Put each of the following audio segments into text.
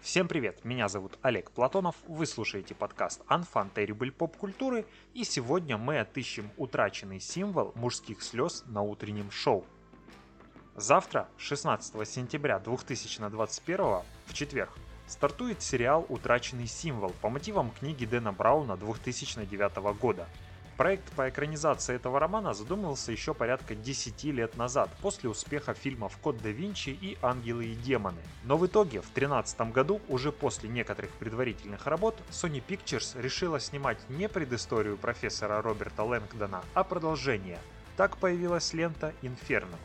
Всем привет, меня зовут Олег Платонов, вы слушаете подкаст Terrible Pop культуры и сегодня мы отыщем утраченный символ мужских слез на утреннем шоу. Завтра, 16 сентября 2021, в четверг, стартует сериал «Утраченный символ» по мотивам книги Дэна Брауна 2009 года – Проект по экранизации этого романа задумывался еще порядка 10 лет назад, после успеха фильмов «Код да Винчи» и «Ангелы и демоны». Но в итоге, в 2013 году, уже после некоторых предварительных работ, Sony Pictures решила снимать не предысторию профессора Роберта Лэнгдона, а продолжение. Так появилась лента «Инферно».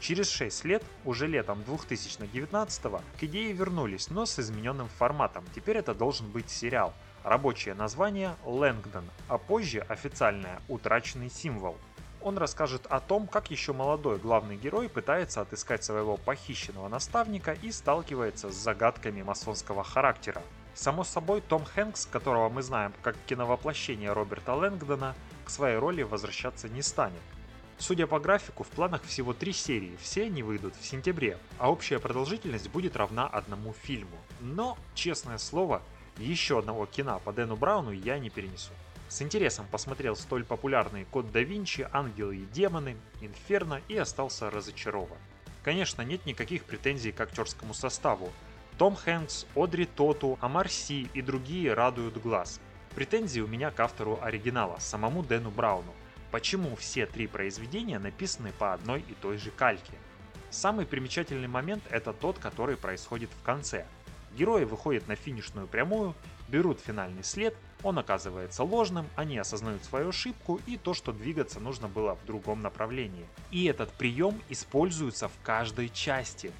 Через 6 лет, уже летом 2019 к идее вернулись, но с измененным форматом. Теперь это должен быть сериал – Рабочее название – Лэнгдон, а позже официальное – утраченный символ. Он расскажет о том, как еще молодой главный герой пытается отыскать своего похищенного наставника и сталкивается с загадками масонского характера. Само собой, Том Хэнкс, которого мы знаем как киновоплощение Роберта Лэнгдона, к своей роли возвращаться не станет. Судя по графику, в планах всего три серии, все они выйдут в сентябре, а общая продолжительность будет равна одному фильму. Но, честное слово, еще одного кино по Дэну Брауну я не перенесу. С интересом посмотрел столь популярный Код да Винчи, Ангелы и Демоны, Инферно и остался разочарован. Конечно, нет никаких претензий к актерскому составу. Том Хэнкс, Одри Тоту, Амар Си и другие радуют глаз. Претензии у меня к автору оригинала, самому Дэну Брауну. Почему все три произведения написаны по одной и той же кальке? Самый примечательный момент это тот, который происходит в конце – Герои выходят на финишную прямую, берут финальный след, он оказывается ложным, они осознают свою ошибку и то, что двигаться нужно было в другом направлении. И этот прием используется в каждой части.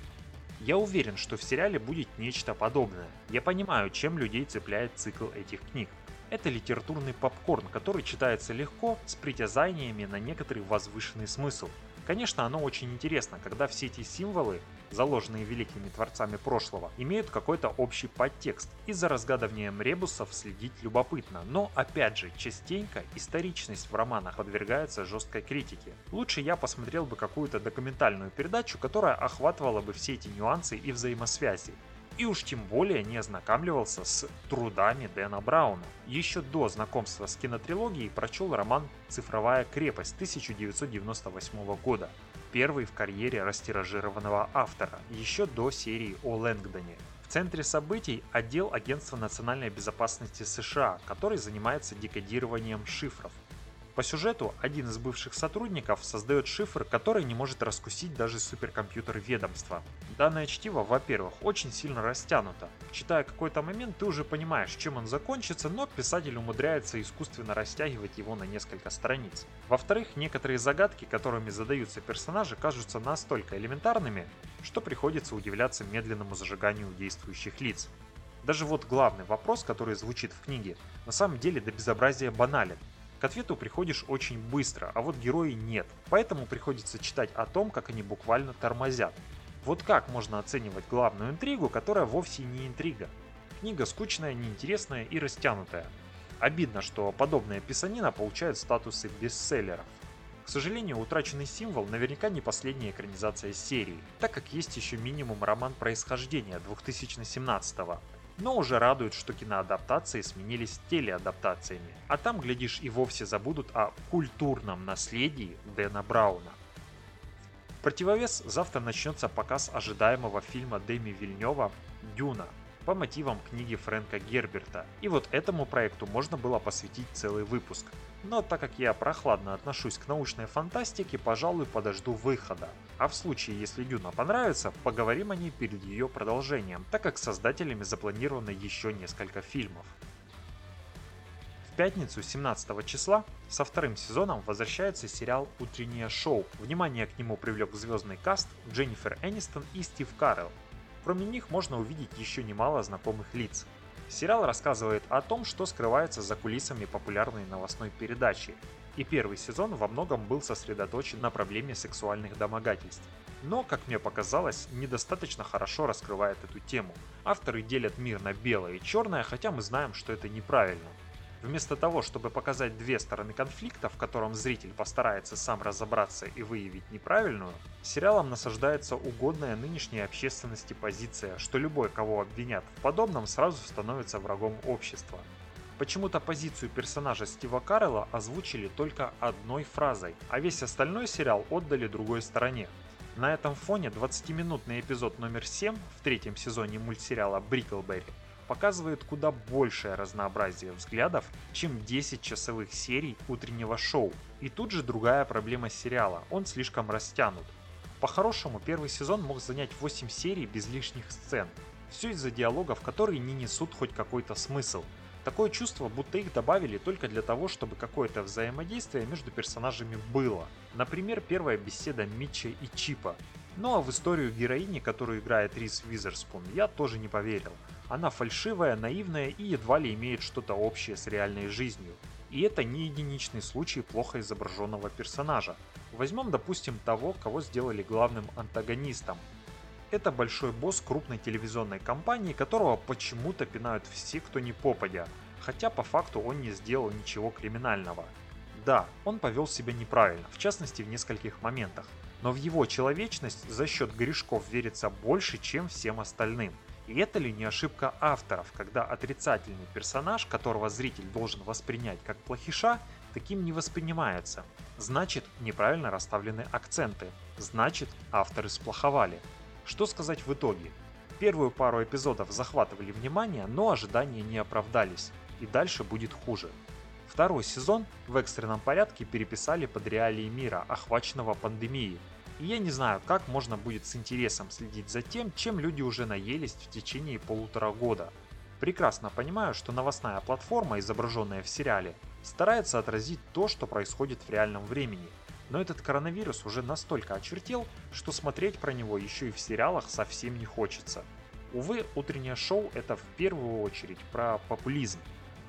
Я уверен, что в сериале будет нечто подобное. Я понимаю, чем людей цепляет цикл этих книг. Это литературный попкорн, который читается легко, с притязаниями на некоторый возвышенный смысл. Конечно, оно очень интересно, когда все эти символы, заложенные великими творцами прошлого, имеют какой-то общий подтекст, и за разгадыванием ребусов следить любопытно. Но, опять же, частенько историчность в романах подвергается жесткой критике. Лучше я посмотрел бы какую-то документальную передачу, которая охватывала бы все эти нюансы и взаимосвязи и уж тем более не ознакомливался с трудами Дэна Брауна. Еще до знакомства с кинотрилогией прочел роман «Цифровая крепость» 1998 года, первый в карьере растиражированного автора, еще до серии о Лэнгдоне. В центре событий отдел Агентства национальной безопасности США, который занимается декодированием шифров. По сюжету, один из бывших сотрудников создает шифр, который не может раскусить даже суперкомпьютер ведомства. Данное чтиво, во-первых, очень сильно растянуто. Читая какой-то момент, ты уже понимаешь, чем он закончится, но писатель умудряется искусственно растягивать его на несколько страниц. Во-вторых, некоторые загадки, которыми задаются персонажи, кажутся настолько элементарными, что приходится удивляться медленному зажиганию действующих лиц. Даже вот главный вопрос, который звучит в книге, на самом деле до безобразия банален. К ответу приходишь очень быстро, а вот герои нет, поэтому приходится читать о том, как они буквально тормозят. Вот как можно оценивать главную интригу, которая вовсе не интрига? Книга скучная, неинтересная и растянутая. Обидно, что подобная писанина получает статусы бестселлеров. К сожалению, утраченный символ наверняка не последняя экранизация серии, так как есть еще минимум роман происхождения 2017 -го но уже радует, что киноадаптации сменились телеадаптациями. А там, глядишь, и вовсе забудут о культурном наследии Дэна Брауна. В противовес завтра начнется показ ожидаемого фильма Дэми Вильнева «Дюна», по мотивам книги Фрэнка Герберта. И вот этому проекту можно было посвятить целый выпуск. Но так как я прохладно отношусь к научной фантастике, пожалуй, подожду выхода. А в случае, если Дюна понравится, поговорим о ней перед ее продолжением, так как создателями запланировано еще несколько фильмов. В пятницу 17 числа со вторым сезоном возвращается сериал «Утреннее шоу». Внимание к нему привлек звездный каст Дженнифер Энистон и Стив Карелл. Кроме них можно увидеть еще немало знакомых лиц. Сериал рассказывает о том, что скрывается за кулисами популярной новостной передачи, и первый сезон во многом был сосредоточен на проблеме сексуальных домогательств. Но, как мне показалось, недостаточно хорошо раскрывает эту тему. Авторы делят мир на белое и черное, хотя мы знаем, что это неправильно. Вместо того, чтобы показать две стороны конфликта, в котором зритель постарается сам разобраться и выявить неправильную, сериалом насаждается угодная нынешней общественности позиция, что любой, кого обвинят в подобном, сразу становится врагом общества. Почему-то позицию персонажа Стива Каррелла озвучили только одной фразой, а весь остальной сериал отдали другой стороне. На этом фоне 20-минутный эпизод номер 7 в третьем сезоне мультсериала «Бриклберри» показывает куда большее разнообразие взглядов, чем 10 часовых серий утреннего шоу. И тут же другая проблема сериала, он слишком растянут. По-хорошему, первый сезон мог занять 8 серий без лишних сцен. Все из-за диалогов, которые не несут хоть какой-то смысл. Такое чувство, будто их добавили только для того, чтобы какое-то взаимодействие между персонажами было. Например, первая беседа Митча и Чипа. Ну а в историю героини, которую играет Рис Визерспун, я тоже не поверил. Она фальшивая, наивная и едва ли имеет что-то общее с реальной жизнью. И это не единичный случай плохо изображенного персонажа. Возьмем, допустим, того, кого сделали главным антагонистом. Это большой босс крупной телевизионной компании, которого почему-то пинают все, кто не попадя, хотя по факту он не сделал ничего криминального. Да, он повел себя неправильно, в частности в нескольких моментах, но в его человечность за счет грешков верится больше, чем всем остальным – и это ли не ошибка авторов, когда отрицательный персонаж, которого зритель должен воспринять как плохиша, таким не воспринимается? Значит, неправильно расставлены акценты. Значит, авторы сплоховали. Что сказать в итоге? Первую пару эпизодов захватывали внимание, но ожидания не оправдались. И дальше будет хуже. Второй сезон в экстренном порядке переписали под реалии мира, охваченного пандемией, и я не знаю, как можно будет с интересом следить за тем, чем люди уже наелись в течение полутора года. Прекрасно понимаю, что новостная платформа, изображенная в сериале, старается отразить то, что происходит в реальном времени. Но этот коронавирус уже настолько очертел, что смотреть про него еще и в сериалах совсем не хочется. Увы, утреннее шоу это в первую очередь про популизм.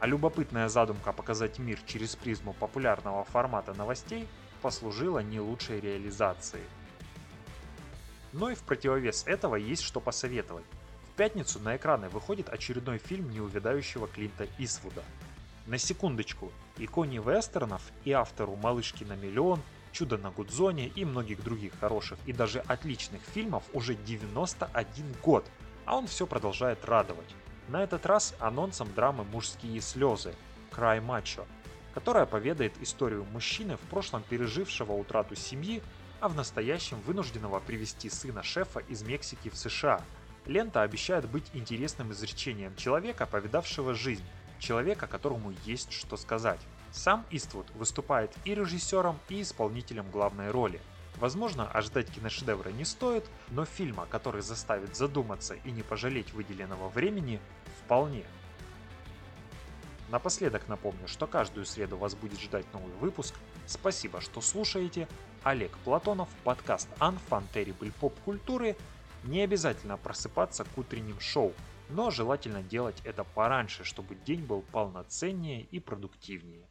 А любопытная задумка показать мир через призму популярного формата новостей послужила не лучшей реализацией. Но и в противовес этого есть что посоветовать. В пятницу на экраны выходит очередной фильм неувядающего Клинта Исвуда. На секундочку, иконе вестернов и автору «Малышки на миллион», «Чудо на Гудзоне» и многих других хороших и даже отличных фильмов уже 91 год, а он все продолжает радовать. На этот раз анонсом драмы «Мужские слезы» «Край мачо», которая поведает историю мужчины, в прошлом пережившего утрату семьи, а в настоящем вынужденного привести сына шефа из Мексики в США. Лента обещает быть интересным изречением человека, повидавшего жизнь, человека, которому есть что сказать. Сам Иствуд выступает и режиссером, и исполнителем главной роли. Возможно, ожидать киношедевра не стоит, но фильма, который заставит задуматься и не пожалеть выделенного времени, вполне. Напоследок напомню, что каждую среду вас будет ждать новый выпуск. Спасибо, что слушаете. Олег Платонов, подкаст Unfun Terrible Pop культуры. Не обязательно просыпаться к утренним шоу, но желательно делать это пораньше, чтобы день был полноценнее и продуктивнее.